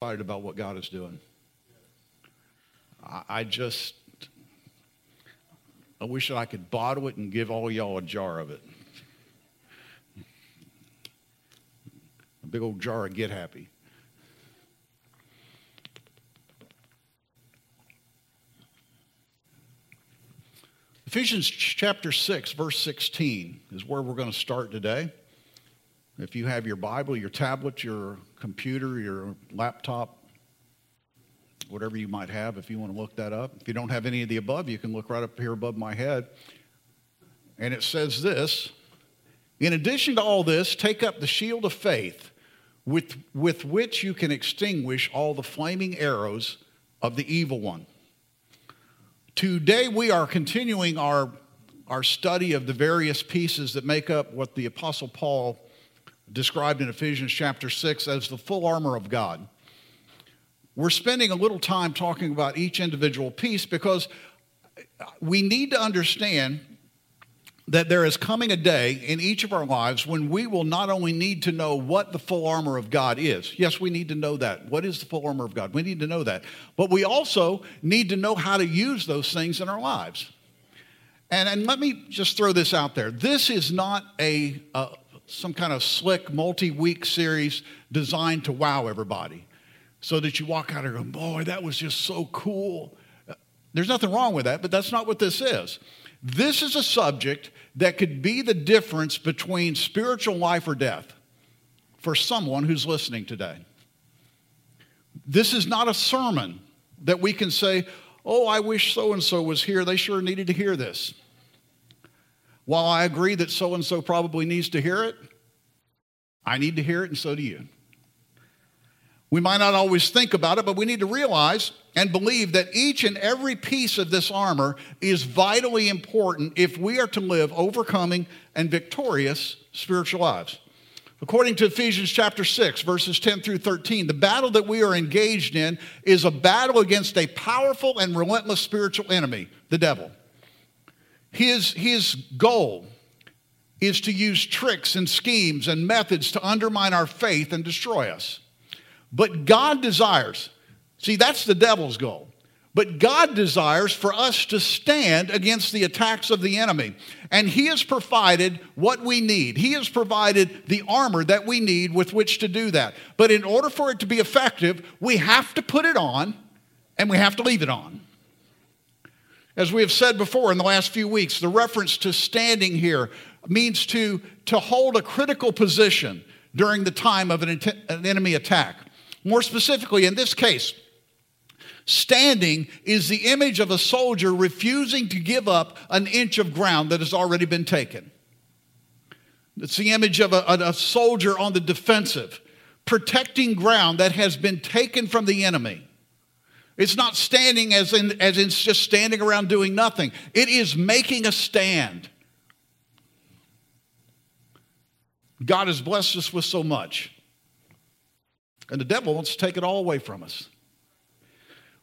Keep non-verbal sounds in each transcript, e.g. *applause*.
excited about what God is doing. I, I just, I wish that I could bottle it and give all y'all a jar of it. A big old jar of Get Happy. Ephesians chapter 6, verse 16 is where we're going to start today. If you have your Bible, your tablet, your computer, your laptop, whatever you might have, if you want to look that up. If you don't have any of the above, you can look right up here above my head. And it says this In addition to all this, take up the shield of faith with, with which you can extinguish all the flaming arrows of the evil one. Today, we are continuing our, our study of the various pieces that make up what the Apostle Paul described in Ephesians chapter 6 as the full armor of God. We're spending a little time talking about each individual piece because we need to understand that there is coming a day in each of our lives when we will not only need to know what the full armor of God is. Yes, we need to know that. What is the full armor of God? We need to know that. But we also need to know how to use those things in our lives. And, and let me just throw this out there. This is not a, a some kind of slick multi-week series designed to wow everybody so that you walk out and go, boy, that was just so cool. There's nothing wrong with that, but that's not what this is. This is a subject that could be the difference between spiritual life or death for someone who's listening today. This is not a sermon that we can say, oh, I wish so and so was here. They sure needed to hear this. While I agree that so and so probably needs to hear it, I need to hear it, and so do you. We might not always think about it, but we need to realize and believe that each and every piece of this armor is vitally important if we are to live overcoming and victorious spiritual lives. According to Ephesians chapter 6, verses 10 through 13, the battle that we are engaged in is a battle against a powerful and relentless spiritual enemy, the devil. His, his goal is to use tricks and schemes and methods to undermine our faith and destroy us. But God desires, see, that's the devil's goal. But God desires for us to stand against the attacks of the enemy. And He has provided what we need. He has provided the armor that we need with which to do that. But in order for it to be effective, we have to put it on and we have to leave it on. As we have said before in the last few weeks, the reference to standing here means to, to hold a critical position during the time of an, an enemy attack. More specifically, in this case, standing is the image of a soldier refusing to give up an inch of ground that has already been taken. It's the image of a, a, soldier on the defensive, protecting ground that has been taken from the enemy. It's not standing as in, as in just standing around doing nothing, it is making a stand. God has blessed us with so much. And the devil wants to take it all away from us.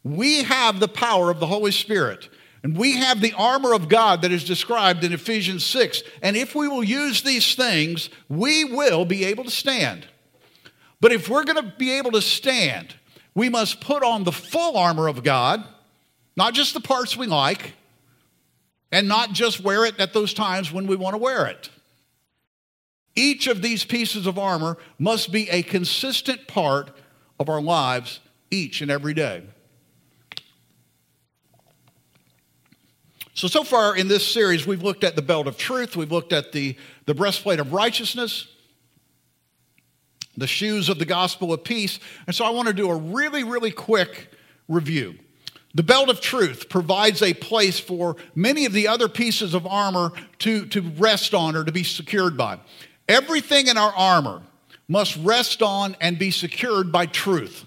We have the power of the Holy Spirit. And we have the armor of God that is described in Ephesians 6. And if we will use these things, we will be able to stand. But if we're going to be able to stand, we must put on the full armor of God, not just the parts we like, and not just wear it at those times when we want to wear it. Each of these pieces of armor must be a consistent part of our lives each and every day. So, so far in this series, we've looked at the belt of truth, we've looked at the, the breastplate of righteousness, the shoes of the gospel of peace. And so I want to do a really, really quick review. The belt of truth provides a place for many of the other pieces of armor to, to rest on or to be secured by. Everything in our armor must rest on and be secured by truth.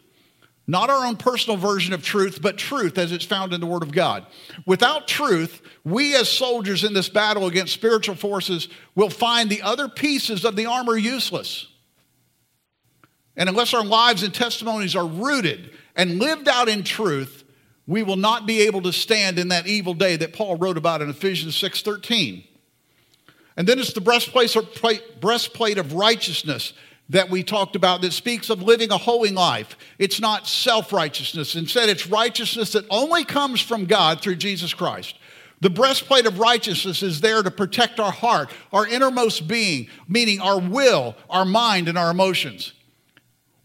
Not our own personal version of truth, but truth as it's found in the Word of God. Without truth, we as soldiers in this battle against spiritual forces will find the other pieces of the armor useless. And unless our lives and testimonies are rooted and lived out in truth, we will not be able to stand in that evil day that Paul wrote about in Ephesians 6:13. And then it's the breastplate, of righteousness. that we talked about that speaks of living a holy life. It's not self righteousness. Instead, it's righteousness that only comes from God through Jesus Christ. The breastplate of righteousness is there to protect our heart, our innermost being, meaning our will, our mind, and our emotions.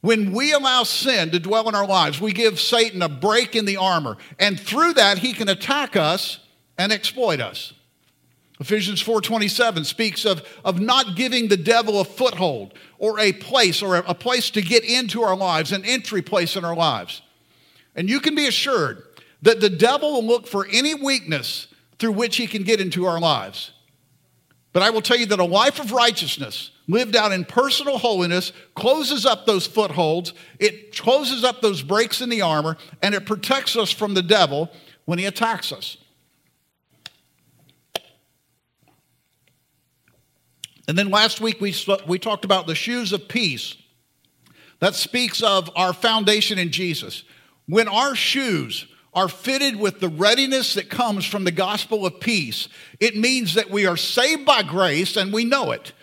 When we allow sin to dwell in our lives, we give Satan a break in the armor, and through that, he can attack us and exploit us. Ephesians 4:27 speaks of, of not giving the devil a foothold or a place or a, a place to get into our lives, an entry place in our lives. And you can be assured that the devil will look for any weakness through which he can get into our lives. But I will tell you that a life of righteousness, lived out in personal holiness, closes up those footholds, it closes up those breaks in the armor, and it protects us from the devil when he attacks us. And then last week we, we talked about the shoes of peace. That speaks of our foundation in Jesus. When our shoes are fitted with the readiness that comes from the gospel of peace, it means that we are saved by grace and we know it.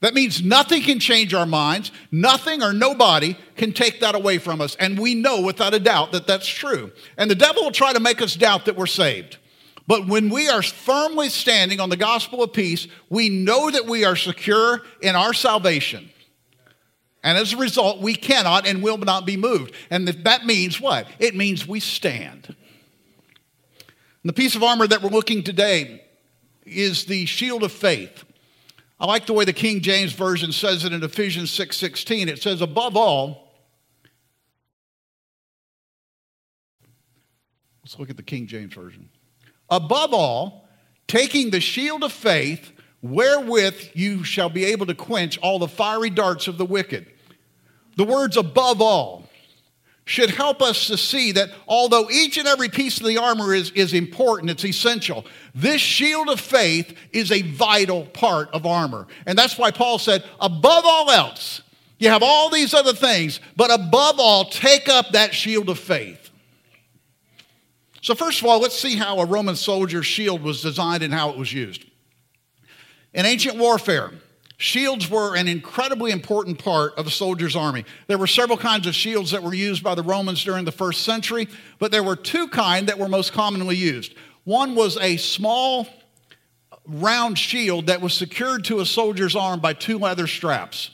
That means nothing can change our minds, nothing or nobody can take that away from us. And we know without a doubt that that's true. And the devil will try to make us doubt that we're saved. But when we are firmly standing on the gospel of peace, we know that we are secure in our salvation. And as a result, we cannot and will not be moved. And that means what? It means we stand. And the piece of armor that we're looking today is the shield of faith. I like the way the King James Version says it in Ephesians 6:16. it says, above all, let's look at the King James Version. Above all, taking the shield of faith, wherewith you shall be able to quench all the fiery darts of the wicked. The words above all should help us to see that although each and every piece of the armor is, is important, it's essential, this shield of faith is a vital part of armor. And that's why Paul said, above all else, you have all these other things, but above all, take up that shield of faith. So, first of all, let's see how a Roman soldier's shield was designed and how it was used. In ancient warfare, Shields were an incredibly important part of a soldier's army. There were several kinds of shields that were used by the Romans during the first century, but there were two kind that were most commonly used. One was a small round shield that was secured to a soldier's arm by two leather straps.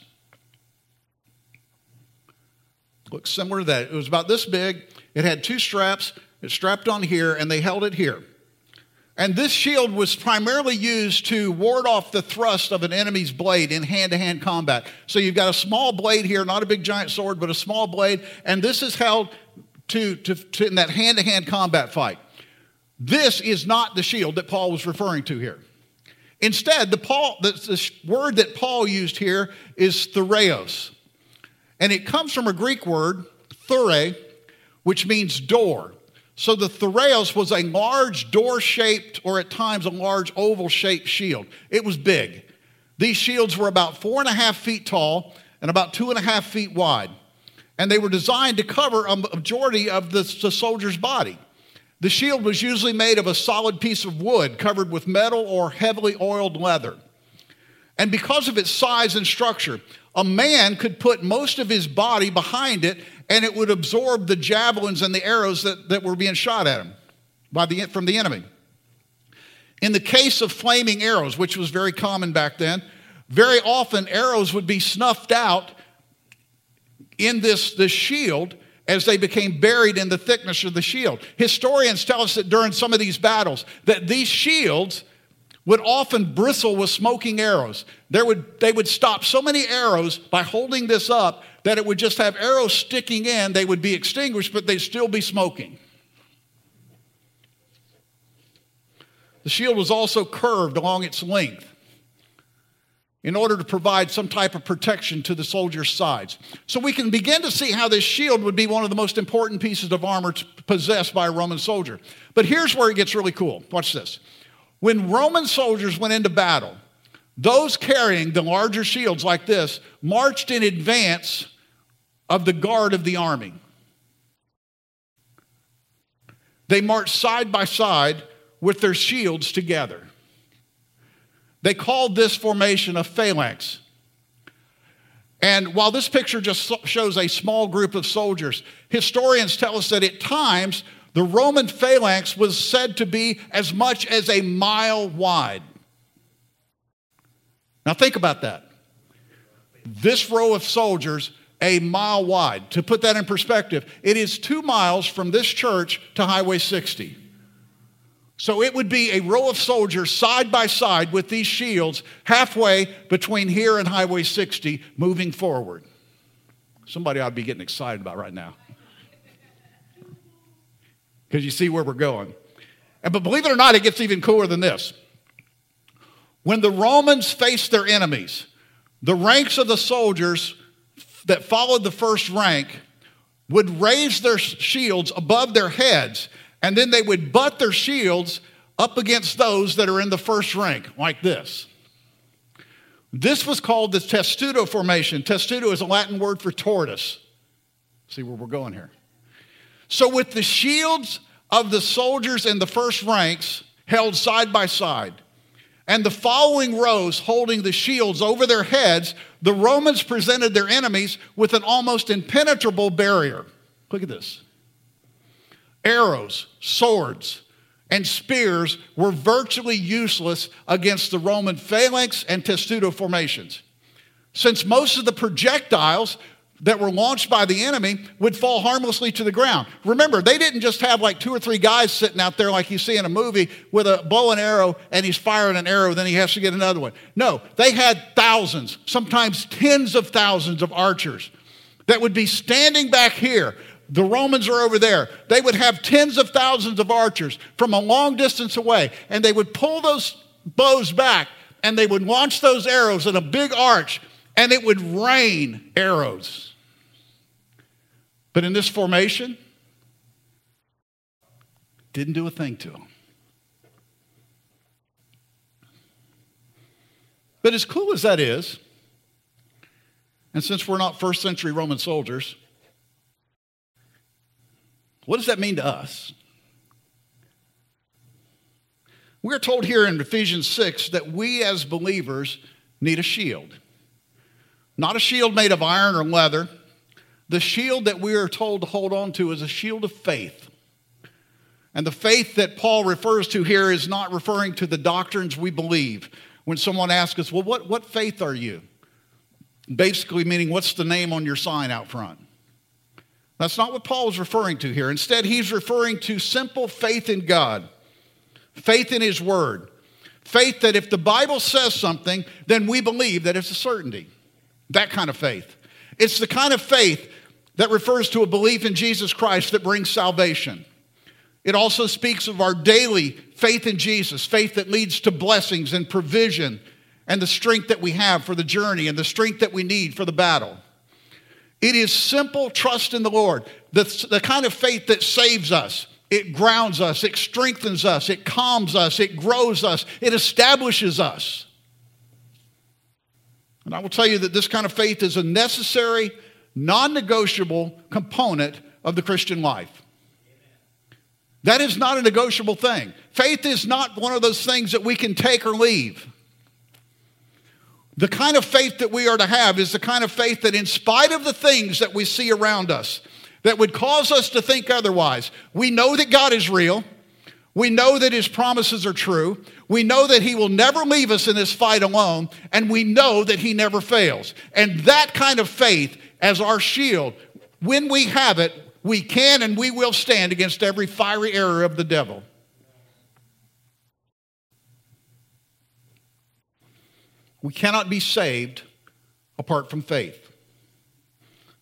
Looks similar to that. It was about this big. It had two straps. It strapped on here, and they held it here. And this shield was primarily used to ward off the thrust of an enemy's blade in hand to hand combat. So you've got a small blade here, not a big giant sword, but a small blade, and this is held to, to, to in that hand to hand combat fight. This is not the shield that Paul was referring to here. Instead, the, Paul, the, the word that Paul used here is thureos. And it comes from a Greek word, thure, which means door. So the thureos was a large door shaped, or at times a large oval shaped shield. It was big. These shields were about four and a half feet tall and about two and a half feet wide. And they were designed to cover a majority of the, the soldier's body. The shield was usually made of a solid piece of wood covered with metal or heavily oiled leather. And because of its size and structure, a man could put most of his body behind it and it would absorb the javelins and the arrows that, that were being shot at him by the, from the enemy. In the case of flaming arrows, which was very common back then, very often arrows would be snuffed out in this, this shield as they became buried in the thickness of the shield. Historians tell us that during some of these battles, that these shields would often bristle with smoking arrows. There would, they would stop so many arrows by holding this up that it would just have arrows sticking in. They would be extinguished, but they'd still be smoking. The shield was also curved along its length in order to provide some type of protection to the soldier's sides. So we can begin to see how this shield would be one of the most important pieces of armor possessed by a Roman soldier. But here's where it gets really cool. Watch this. When Roman soldiers went into battle, those carrying the larger shields like this marched in advance of the guard of the army. They marched side by side with their shields together. They called this formation a phalanx. And while this picture just shows a small group of soldiers, historians tell us that at times the Roman phalanx was said to be as much as a mile wide. Now, think about that. This row of soldiers, a mile wide. To put that in perspective, it is two miles from this church to Highway 60. So it would be a row of soldiers side by side with these shields halfway between here and Highway 60 moving forward. Somebody to be getting excited about right now. Because you see where we're going. And, but believe it or not, it gets even cooler than this. When the Romans faced their enemies, the ranks of the soldiers that followed the first rank would raise their shields above their heads and then they would butt their shields up against those that are in the first rank, like this. This was called the testudo formation. Testudo is a Latin word for tortoise. See where we're going here. So, with the shields of the soldiers in the first ranks held side by side, and the following rows holding the shields over their heads, the Romans presented their enemies with an almost impenetrable barrier. Look at this arrows, swords, and spears were virtually useless against the Roman phalanx and testudo formations. Since most of the projectiles that were launched by the enemy would fall harmlessly to the ground. Remember, they didn't just have like two or three guys sitting out there like you see in a movie with a bow and arrow and he's firing an arrow, then he has to get another one. No, they had thousands, sometimes tens of thousands of archers that would be standing back here the Romans are over there. They would have tens of thousands of archers from a long distance away, and they would pull those bows back and they would launch those arrows in a big arch, and it would rain arrows. But in this formation, didn't do a thing to him. But as cool as that is, and since we're not first century Roman soldiers, what does that mean to us? We're told here in Ephesians 6 that we as believers need a shield. Not a shield made of iron or leather. The shield that we are told to hold on to is a shield of faith. And the faith that Paul refers to here is not referring to the doctrines we believe. When someone asks us, Well, what, what faith are you? Basically, meaning, what's the name on your sign out front? That's not what Paul is referring to here. Instead, he's referring to simple faith in God, faith in his word, faith that if the Bible says something, then we believe that it's a certainty. That kind of faith. It's the kind of faith that refers to a belief in Jesus Christ that brings salvation. It also speaks of our daily faith in Jesus, faith that leads to blessings and provision and the strength that we have for the journey and the strength that we need for the battle. It is simple trust in the Lord, the, the kind of faith that saves us. It grounds us, it strengthens us, it calms us, it grows us, it establishes us. And I will tell you that this kind of faith is a necessary, non negotiable component of the Christian life. That is not a negotiable thing. Faith is not one of those things that we can take or leave. The kind of faith that we are to have is the kind of faith that, in spite of the things that we see around us that would cause us to think otherwise, we know that God is real. We know that His promises are true. We know that He will never leave us in this fight alone. And we know that He never fails. And that kind of faith as our shield, when we have it, we can and we will stand against every fiery error of the devil. We cannot be saved apart from faith.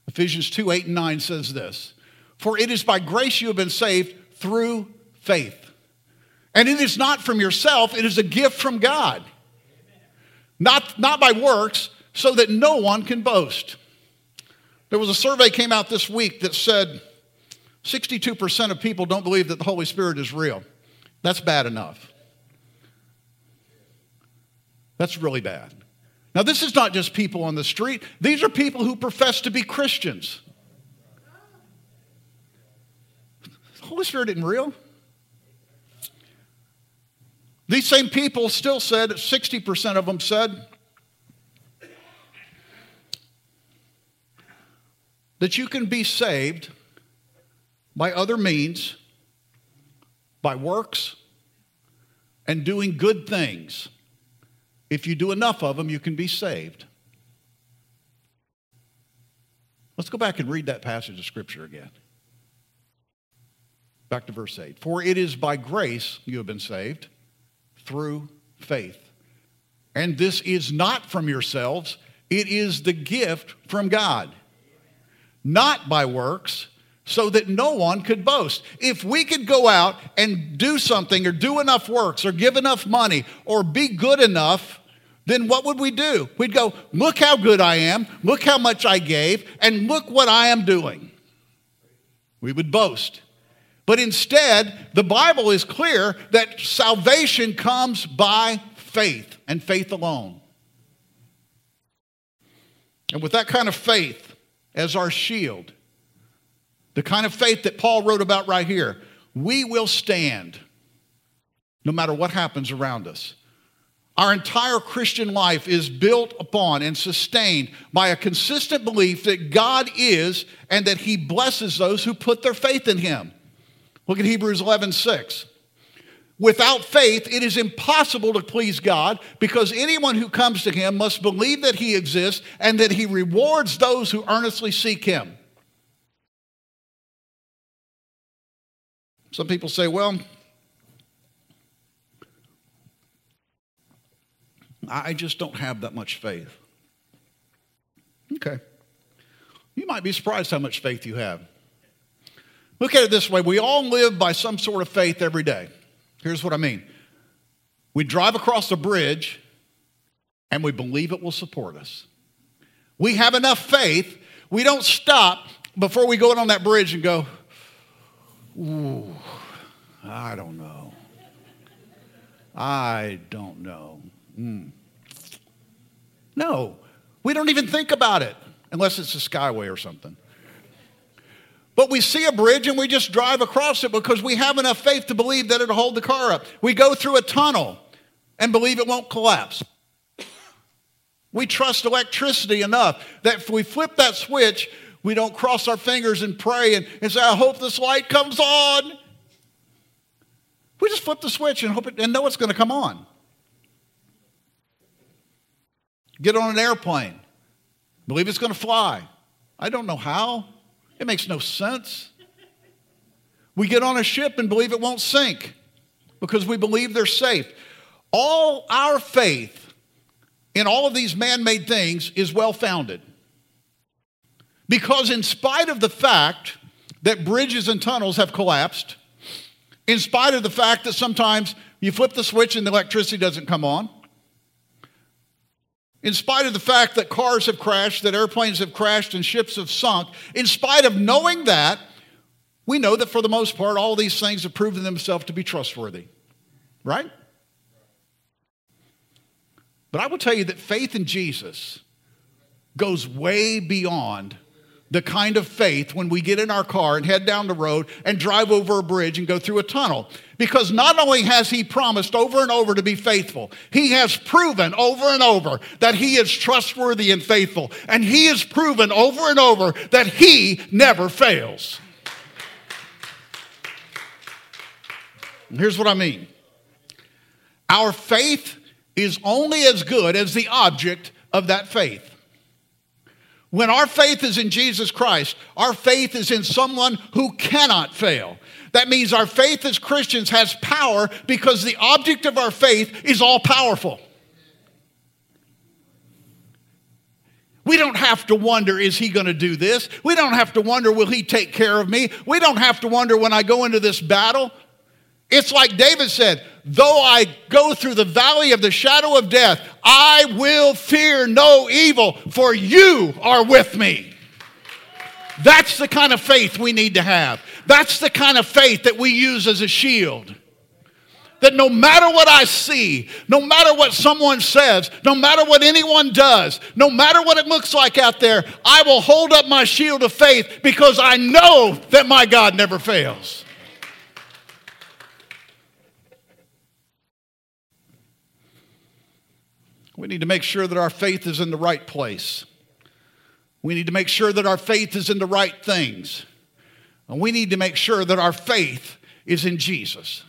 Ephesians 2 8 and 9 says this For it is by grace you have been saved through faith. And it is not from yourself, it is a gift from God. Not, not by works, so that no one can boast. There was a survey came out this week that said 62% of people don't believe that the Holy Spirit is real. That's bad enough. That's really bad. Now, this is not just people on the street, these are people who profess to be Christians. The Holy Spirit isn't real. These same people still said, 60% of them said, that you can be saved by other means, by works, and doing good things. If you do enough of them, you can be saved. Let's go back and read that passage of Scripture again. Back to verse 8. For it is by grace you have been saved through faith. And this is not from yourselves, it is the gift from God, not by works, so that no one could boast. If we could go out and do something or do enough works or give enough money or be good enough, then what would we do? We'd go, Look how good I am, look how much I gave, and look what I am doing. We would boast. But instead, the Bible is clear that salvation comes by faith and faith alone. And with that kind of faith as our shield, the kind of faith that Paul wrote about right here, we will stand no matter what happens around us. Our entire Christian life is built upon and sustained by a consistent belief that God is and that He blesses those who put their faith in Him. Look at Hebrews 11 6. Without faith, it is impossible to please God because anyone who comes to Him must believe that He exists and that He rewards those who earnestly seek Him. Some people say, well, I just don't have that much faith. Okay. You might be surprised how much faith you have. Look at it this way we all live by some sort of faith every day. Here's what I mean we drive across a bridge and we believe it will support us. We have enough faith, we don't stop before we go on that bridge and go, Ooh, I don't know. I don't know. Mm. No, we don't even think about it unless it's a skyway or something. But we see a bridge and we just drive across it because we have enough faith to believe that it'll hold the car up. We go through a tunnel and believe it won't collapse. We trust electricity enough that if we flip that switch, we don't cross our fingers and pray and, and say, I hope this light comes on. We just flip the switch and hope it, and know it's going to come on. Get on an airplane, believe it's going to fly. I don't know how. It makes no sense. We get on a ship and believe it won't sink because we believe they're safe. All our faith in all of these man made things is well founded. Because, in spite of the fact that bridges and tunnels have collapsed, in spite of the fact that sometimes you flip the switch and the electricity doesn't come on, in spite of the fact that cars have crashed, that airplanes have crashed, and ships have sunk, in spite of knowing that, we know that for the most part, all these things have proven themselves to be trustworthy. Right? But I will tell you that faith in Jesus goes way beyond the kind of faith when we get in our car and head down the road and drive over a bridge and go through a tunnel. Because not only has He promised over and over to be faithful, He has proven over and over that He is trustworthy and faithful. And He has proven over and over that He never fails. And here's what I mean our faith is only as good as the object of that faith. When our faith is in Jesus Christ, our faith is in someone who cannot fail. That means our faith as Christians has power because the object of our faith is all powerful. We don't have to wonder, is he going to do this? We don't have to wonder, will he take care of me? We don't have to wonder when I go into this battle. It's like David said, though I go through the valley of the shadow of death, I will fear no evil, for you are with me. That's the kind of faith we need to have. That's the kind of faith that we use as a shield. That no matter what I see, no matter what someone says, no matter what anyone does, no matter what it looks like out there, I will hold up my shield of faith because I know that my God never fails. We need to make sure that our faith is in the right place. We need to make sure that our faith is in the right things. And we need to make sure that our faith is in Jesus.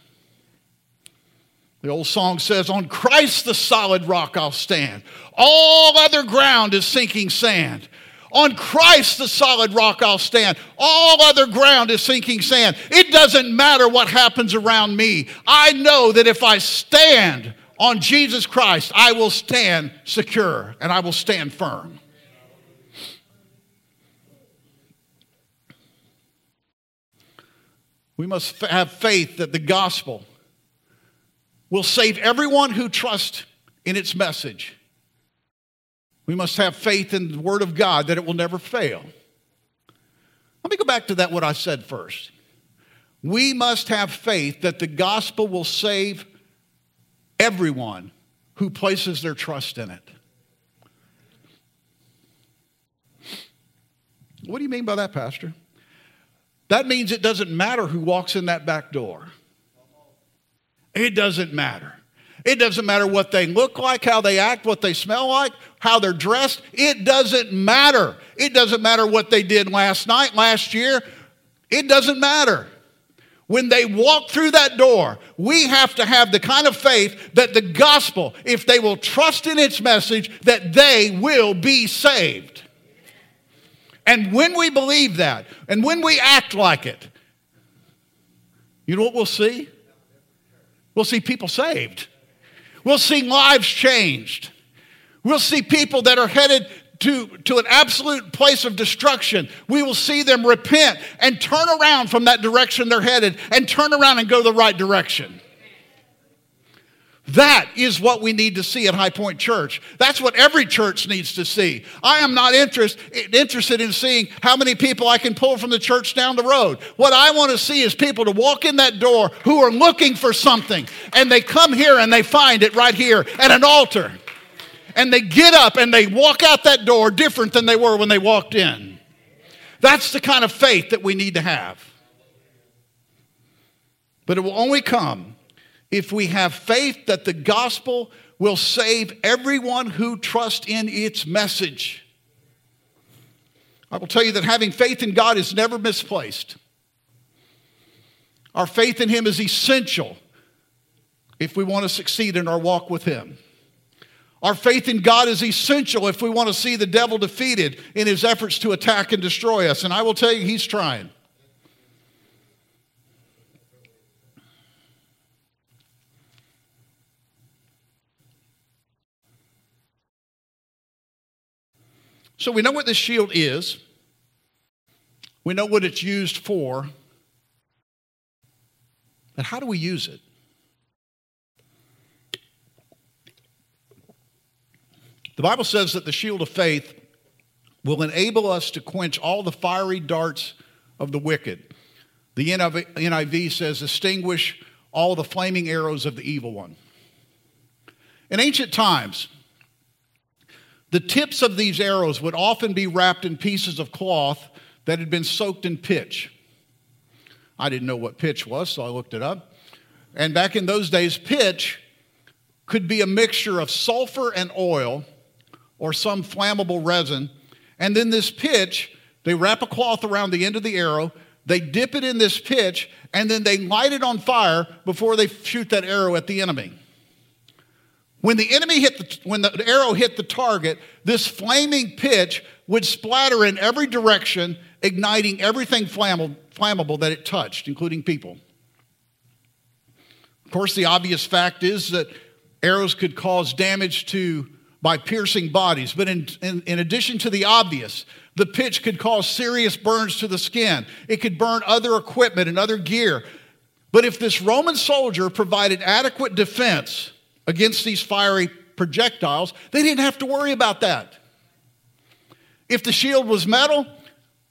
The old song says, On Christ the solid rock I'll stand. All other ground is sinking sand. On Christ the solid rock I'll stand. All other ground is sinking sand. It doesn't matter what happens around me. I know that if I stand on Jesus Christ, I will stand secure and I will stand firm. We must have faith that the gospel will save everyone who trusts in its message. We must have faith in the Word of God that it will never fail. Let me go back to that, what I said first. We must have faith that the gospel will save everyone who places their trust in it. What do you mean by that, Pastor? That means it doesn't matter who walks in that back door. It doesn't matter. It doesn't matter what they look like, how they act, what they smell like, how they're dressed. It doesn't matter. It doesn't matter what they did last night, last year. It doesn't matter. When they walk through that door, we have to have the kind of faith that the gospel, if they will trust in its message, that they will be saved. And when we believe that, and when we act like it, you know what we'll see? We'll see people saved. We'll see lives changed. We'll see people that are headed to, to an absolute place of destruction. We will see them repent and turn around from that direction they're headed and turn around and go the right direction. That is what we need to see at High Point Church. That's what every church needs to see. I am not interest, interested in seeing how many people I can pull from the church down the road. What I want to see is people to walk in that door who are looking for something, and they come here and they find it right here at an altar. And they get up and they walk out that door different than they were when they walked in. That's the kind of faith that we need to have. But it will only come if we have faith that the gospel will save everyone who trusts in its message. I will tell you that having faith in God is never misplaced. Our faith in Him is essential if we want to succeed in our walk with Him. Our faith in God is essential if we want to see the devil defeated in his efforts to attack and destroy us. And I will tell you, he's trying. So we know what this shield is, we know what it's used for, but how do we use it? The Bible says that the shield of faith will enable us to quench all the fiery darts of the wicked. The NIV says, extinguish all the flaming arrows of the evil one. In ancient times, the tips of these arrows would often be wrapped in pieces of cloth that had been soaked in pitch. I didn't know what pitch was, so I looked it up. And back in those days, pitch could be a mixture of sulfur and oil or some flammable resin. And then this pitch, they wrap a cloth around the end of the arrow, they dip it in this pitch, and then they light it on fire before they shoot that arrow at the enemy. When the enemy hit the, when the arrow hit the target, this flaming pitch would splatter in every direction, igniting everything flammable, flammable that it touched, including people. Of course, the obvious fact is that arrows could cause damage to by piercing bodies, but in, in, in addition to the obvious, the pitch could cause serious burns to the skin. It could burn other equipment and other gear. But if this Roman soldier provided adequate defense, against these fiery projectiles, they didn't have to worry about that. If the shield was metal,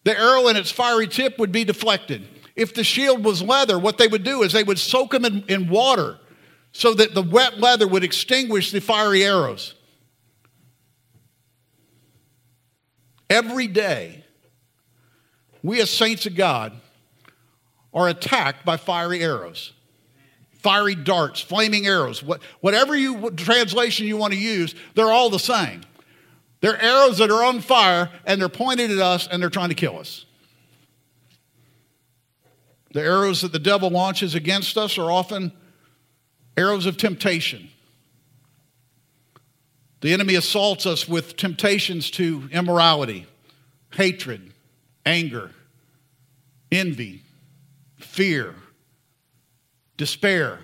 the arrow and its fiery tip would be deflected. If the shield was leather, what they would do is they would soak them in, in water so that the wet leather would extinguish the fiery arrows. Every day, we as saints of God are attacked by fiery arrows fiery darts, flaming arrows, what, whatever you, translation you want to use, they're all the same. They're arrows that are on fire and they're pointed at us and they're trying to kill us. The arrows that the devil launches against us are often arrows of temptation. The enemy assaults us with temptations to immorality, hatred, anger, envy, fear, despair,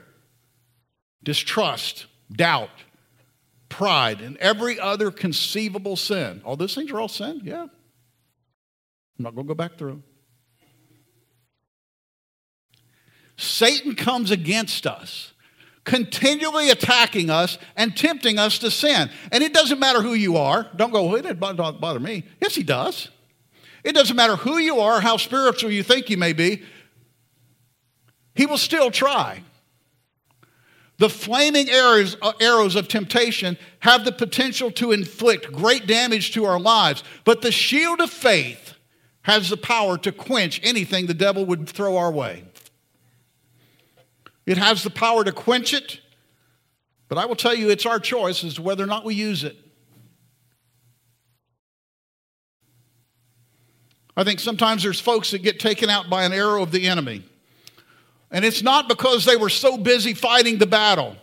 distrust, doubt, pride, and every other conceivable sin. All those things are all sin? Yeah. I'm not going to go back through. Satan comes against us, continually attacking us and tempting us to sin. And it doesn't matter who you are. Don't go, well, it doesn't bother me. Yes, he does. It doesn't matter who you are, how spiritual you think you may be, he will still try. The flaming arrows, uh, arrows of temptation have the potential to inflict great damage to our lives, but the shield of faith has the power to quench anything the devil would throw our way. It has the power to quench it, but I will tell you it's our choice as to whether or not we use it. I think sometimes there's folks that get taken out by an arrow of the enemy. And it's not because they were so busy fighting the battle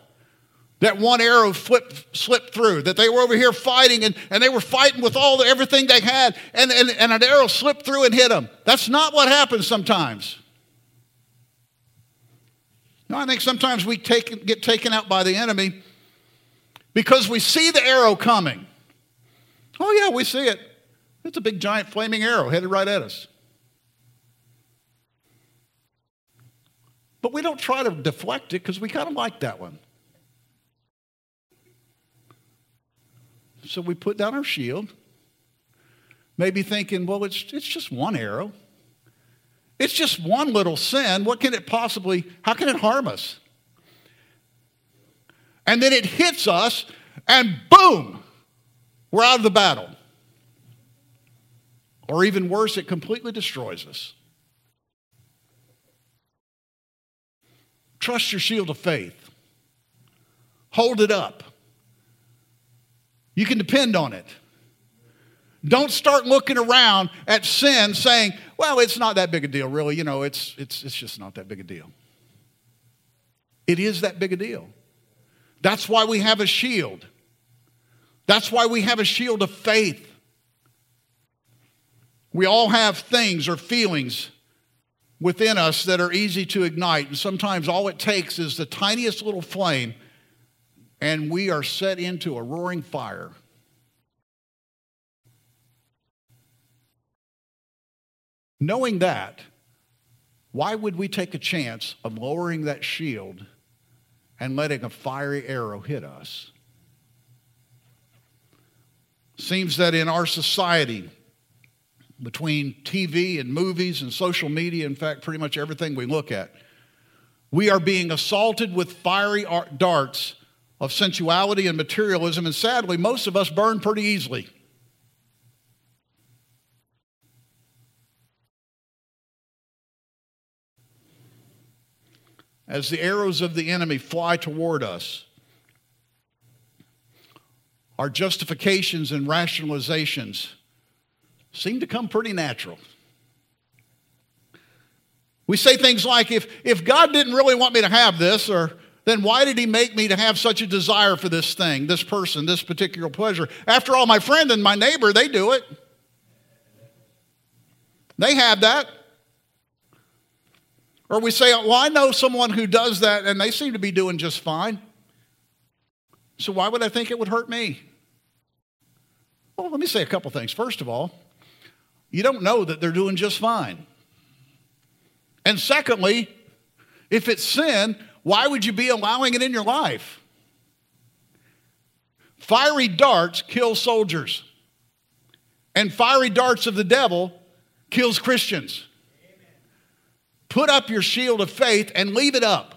that one arrow flipped, slipped through, that they were over here fighting and, and they were fighting with all the, everything they had, and, and, and an arrow slipped through and hit them. That's not what happens sometimes. No, I think sometimes we take, get taken out by the enemy because we see the arrow coming. Oh, yeah, we see it. It's a big, giant, flaming arrow headed right at us. But we don't try to deflect it because we kind of like that one. So we put down our shield, maybe thinking, well, it's, it's just one arrow. It's just one little sin. What can it possibly, how can it harm us? And then it hits us, and boom, we're out of the battle. Or even worse, it completely destroys us. Trust your shield of faith. Hold it up. You can depend on it. Don't start looking around at sin saying, well, it's not that big a deal, really. You know, it's, it's, it's just not that big a deal. It is that big a deal. That's why we have a shield. That's why we have a shield of faith. We all have things or feelings within us that are easy to ignite. And sometimes all it takes is the tiniest little flame, and we are set into a roaring fire. Knowing that, why would we take a chance of lowering that shield and letting a fiery arrow hit us? Seems that in our society, between TV and movies and social media, in fact, pretty much everything we look at, we are being assaulted with fiery darts of sensuality and materialism, and sadly, most of us burn pretty easily. As the arrows of the enemy fly toward us, our justifications and rationalizations seem to come pretty natural. We say things like, if, if God didn't really want me to have this, or then why did he make me to have such a desire for this thing, this person, this particular pleasure? After all, my friend and my neighbor, they do it. They have that. Or we say, well, I know someone who does that and they seem to be doing just fine. So why would I think it would hurt me? Well, let me say a couple things. First of all, you don't know that they're doing just fine. And secondly, if it's sin, why would you be allowing it in your life? Fiery darts kill soldiers, and fiery darts of the devil kills Christians. Put up your shield of faith and leave it up.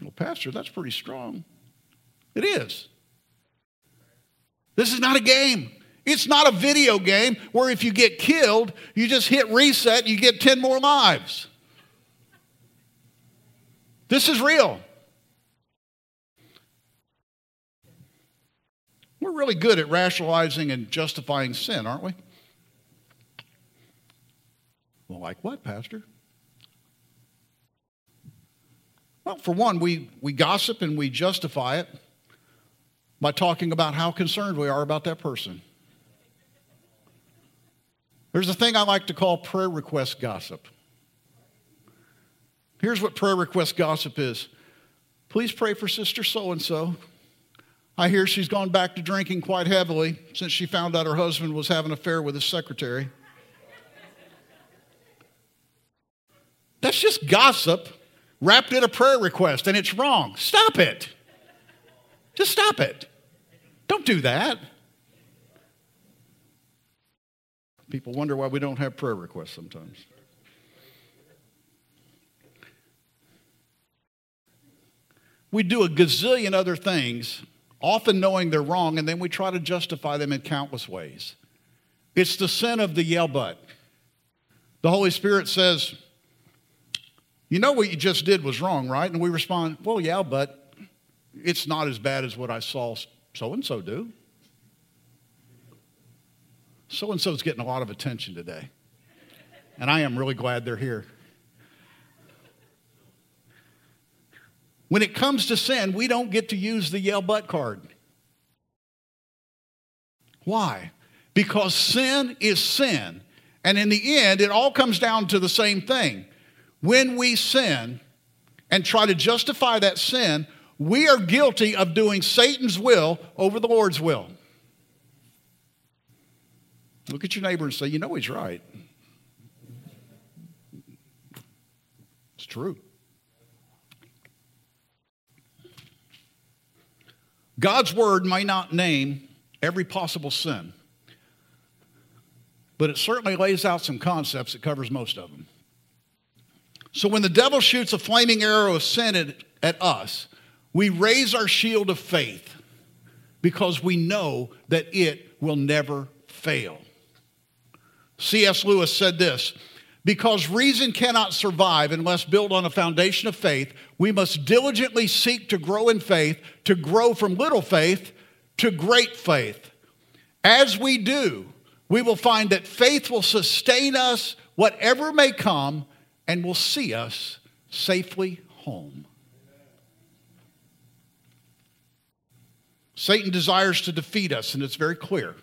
Well, Pastor, that's pretty strong. It is. This is not a game. It's not a video game where if you get killed, you just hit reset, you get 10 more lives. This is real. We're really good at rationalizing and justifying sin, aren't we? Well, like what, Pastor? Well, for one, we, we gossip and we justify it by talking about how concerned we are about that person. There's a thing I like to call prayer request gossip. Here's what prayer request gossip is Please pray for Sister So and so. I hear she's gone back to drinking quite heavily since she found out her husband was having an affair with his secretary. That's just gossip wrapped in a prayer request, and it's wrong. Stop it. Just stop it. Don't do that. People wonder why we don't have prayer requests sometimes. We do a gazillion other things, often knowing they're wrong, and then we try to justify them in countless ways. It's the sin of the yeah but. The Holy Spirit says, You know what you just did was wrong, right? And we respond, Well, yeah, but it's not as bad as what I saw so and so do. So and so's getting a lot of attention today. And I am really glad they're here. When it comes to sin, we don't get to use the yeah but card. Why? Because sin is sin. And in the end, it all comes down to the same thing. When we sin and try to justify that sin, we are guilty of doing Satan's will over the Lord's will. Look at your neighbor and say, You know, he's right. It's true. God's word may not name every possible sin, but it certainly lays out some concepts that covers most of them. So when the devil shoots a flaming arrow of sin at, at us, we raise our shield of faith because we know that it will never fail. C.S. Lewis said this because reason cannot survive unless built on a foundation of faith, we must diligently seek to grow in faith, to grow from little faith to great faith. As we do, we will find that faith will sustain us, whatever may come, and will see us safely home. Satan desires to defeat us, and it's very clear.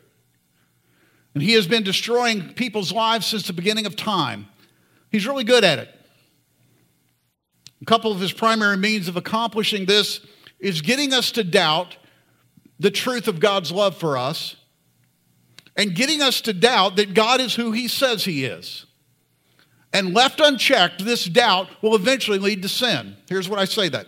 And he has been destroying people's lives since the beginning of time. He's really good at it. A couple of his primary means of accomplishing this is getting us to doubt the truth of God's love for us and getting us to doubt that God is who he says he is. And left unchecked, this doubt will eventually lead to sin. Here's what I say that.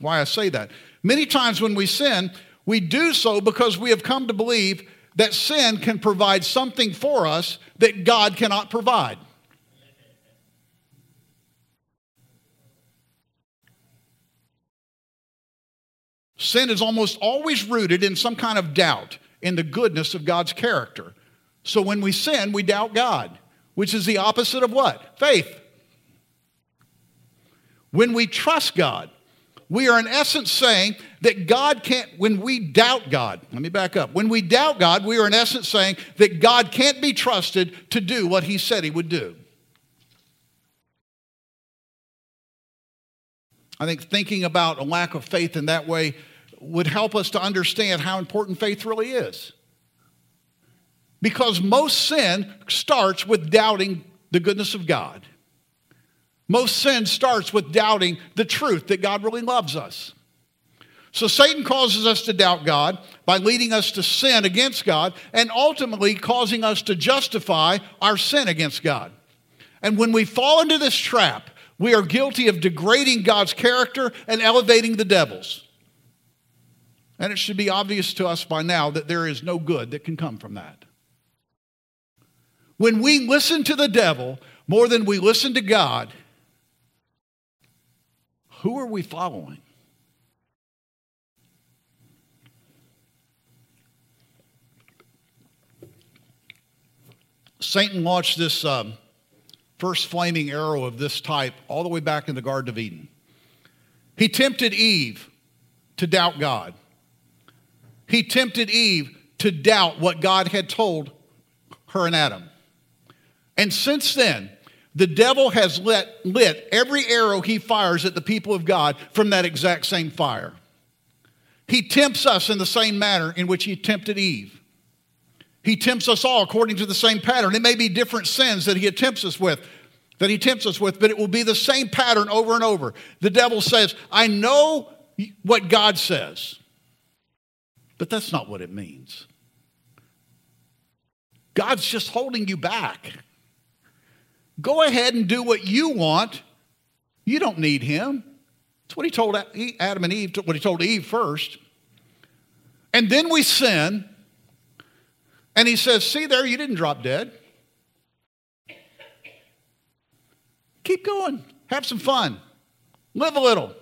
Why I say that. Many times when we sin, we do so because we have come to believe that sin can provide something for us that God cannot provide. Sin is almost always rooted in some kind of doubt in the goodness of God's character. So when we sin, we doubt God, which is the opposite of what? Faith. When we trust God, we are in essence saying that God can't, when we doubt God, let me back up. When we doubt God, we are in essence saying that God can't be trusted to do what he said he would do. I think thinking about a lack of faith in that way would help us to understand how important faith really is. Because most sin starts with doubting the goodness of God. Most sin starts with doubting the truth that God really loves us. So Satan causes us to doubt God by leading us to sin against God and ultimately causing us to justify our sin against God. And when we fall into this trap, we are guilty of degrading God's character and elevating the devil's. And it should be obvious to us by now that there is no good that can come from that. When we listen to the devil more than we listen to God, who are we following? Satan launched this um, first flaming arrow of this type all the way back in the Garden of Eden. He tempted Eve to doubt God. he tempted Eve to doubt what God had told her and Adam. And since then, the devil has lit, every arrow he fires at the people of God from that exact same fire. He tempts us in the same manner in which he tempted Eve. He tempts us all according to the same pattern. It may be different sins that he attempts us with, that he tempts us with, but it will be the same pattern over and over. The devil says, I know what God says, but that's not what it means. God's just holding you back. Go ahead and do what you want. You don't need him. That's what he told Adam and Eve, what he told Eve first. And then we sin. And he says, See there, you didn't drop dead. Keep going. Have some fun. Live a little.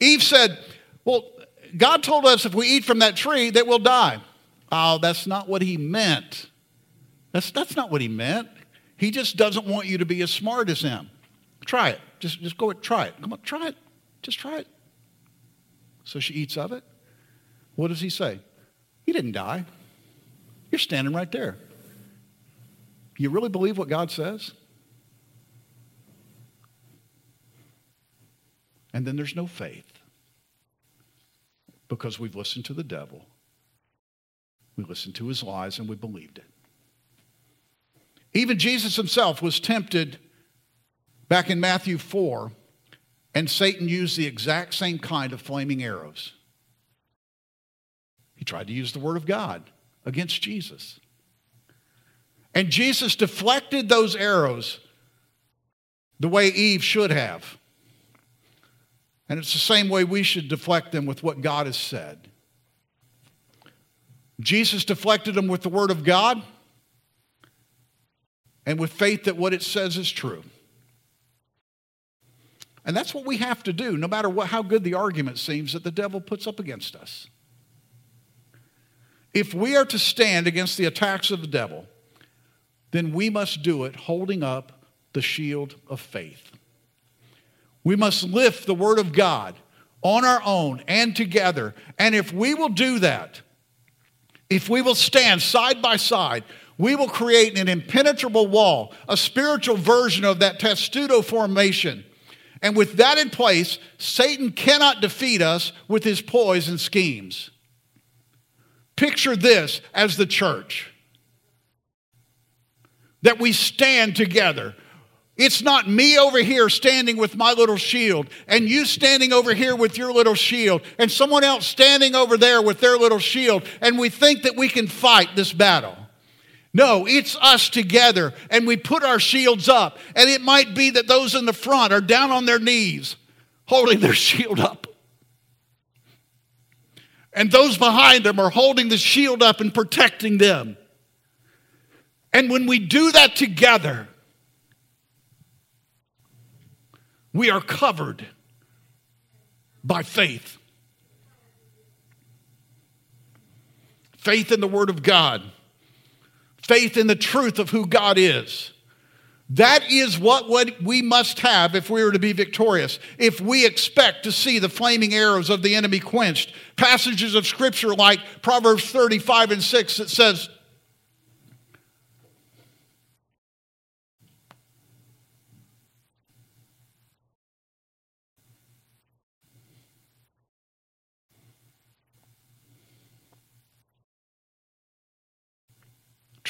Eve said, Well, God told us if we eat from that tree that we'll die. Oh, that's not what he meant. That's, that's not what he meant. He just doesn't want you to be as smart as him. Try it. Just, just go and try it. Come on, try it. Just try it. So she eats of it. What does he say? He didn't die. You're standing right there. You really believe what God says? And then there's no faith because we've listened to the devil. We listened to his lies and we believed it. Even Jesus himself was tempted back in Matthew 4, and Satan used the exact same kind of flaming arrows. He tried to use the word of God against Jesus. And Jesus deflected those arrows the way Eve should have. And it's the same way we should deflect them with what God has said. Jesus deflected them with the Word of God and with faith that what it says is true. And that's what we have to do, no matter what, how good the argument seems that the devil puts up against us. If we are to stand against the attacks of the devil, then we must do it holding up the shield of faith. We must lift the Word of God on our own and together. And if we will do that, if we will stand side by side, we will create an impenetrable wall, a spiritual version of that testudo formation. And with that in place, Satan cannot defeat us with his ploys and schemes. Picture this as the church that we stand together it's not me over here standing with my little shield and you standing over here with your little shield and someone else standing over there with their little shield and we think that we can fight this battle. No, it's us together and we put our shields up. And it might be that those in the front are down on their knees holding their *laughs* shield up. And those behind them are holding the shield up and protecting them. And when we do that together, We are covered by faith. Faith in the Word of God, faith in the truth of who God is. That is what we must have if we are to be victorious. If we expect to see the flaming arrows of the enemy quenched. Passages of Scripture like Proverbs 35 and 6 that says,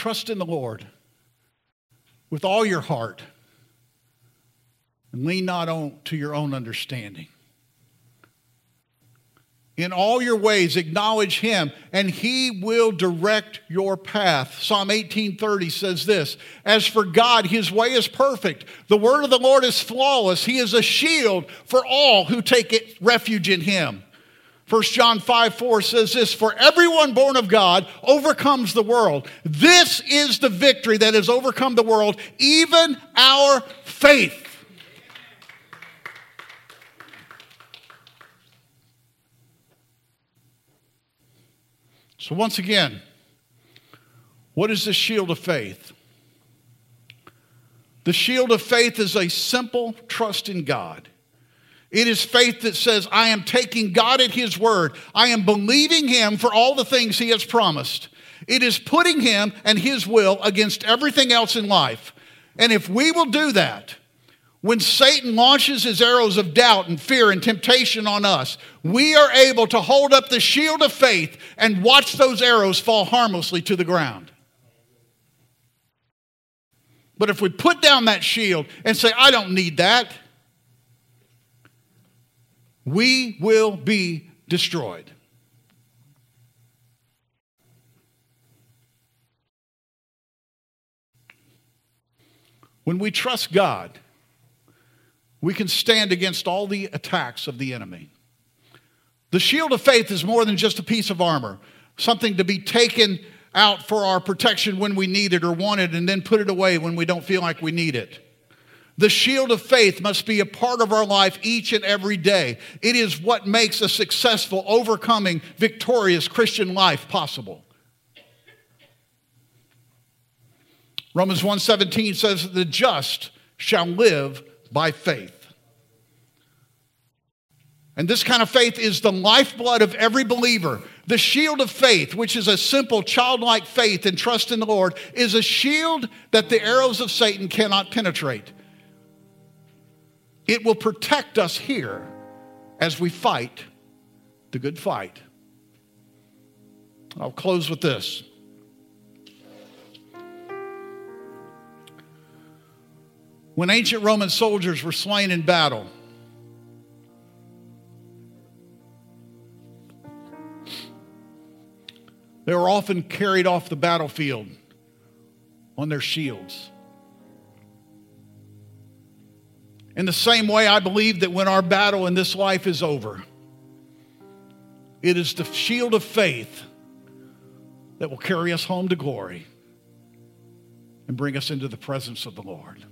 Trust in the Lord with all your heart and lean not on to your own understanding. In all your ways, acknowledge him, and he will direct your path. Psalm 18:30 says this: As for God, his way is perfect. The word of the Lord is flawless. He is a shield for all who take refuge in him. 1 John 5 4 says this For everyone born of God overcomes the world. This is the victory that has overcome the world, even our faith. So, once again, what is the shield of faith? The shield of faith is a simple trust in God. It is faith that says, I am taking God at His word. I am believing Him for all the things He has promised. It is putting Him and His will against everything else in life. And if we will do that, when Satan launches his arrows of doubt and fear and temptation on us, we are able to hold up the shield of faith and watch those arrows fall harmlessly to the ground. But if we put down that shield and say, I don't need that, we will be destroyed. When we trust God, we can stand against all the attacks of the enemy. The shield of faith is more than just a piece of armor, something to be taken out for our protection when we need it or want it and then put it away when we don't feel like we need it. The shield of faith must be a part of our life each and every day. It is what makes a successful, overcoming, victorious Christian life possible. Romans 1:17 says the just shall live by faith. And this kind of faith is the lifeblood of every believer. The shield of faith, which is a simple childlike faith and trust in the Lord, is a shield that the arrows of Satan cannot penetrate. It will protect us here as we fight the good fight. I'll close with this. When ancient Roman soldiers were slain in battle, they were often carried off the battlefield on their shields. In the same way, I believe that when our battle in this life is over, it is the shield of faith that will carry us home to glory and bring us into the presence of the Lord.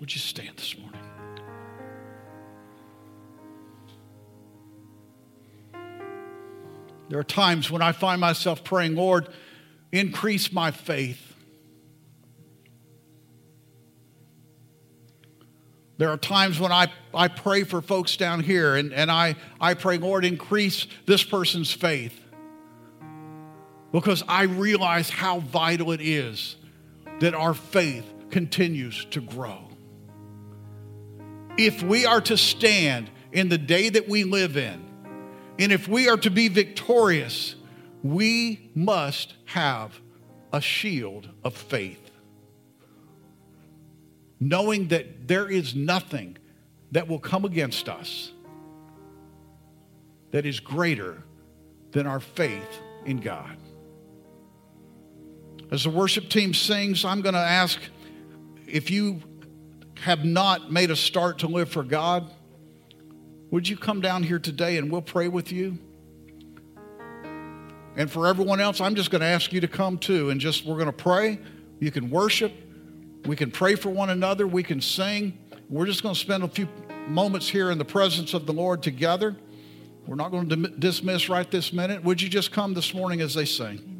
Would you stand this morning? There are times when I find myself praying, Lord, increase my faith. There are times when I, I pray for folks down here and, and I, I pray, Lord, increase this person's faith. Because I realize how vital it is that our faith continues to grow. If we are to stand in the day that we live in, and if we are to be victorious, we must have a shield of faith. Knowing that there is nothing that will come against us that is greater than our faith in God. As the worship team sings, I'm going to ask if you have not made a start to live for God would you come down here today and we'll pray with you? And for everyone else, I'm just going to ask you to come too and just we're going to pray. You can worship. We can pray for one another. We can sing. We're just going to spend a few moments here in the presence of the Lord together. We're not going to dismiss right this minute. Would you just come this morning as they sing?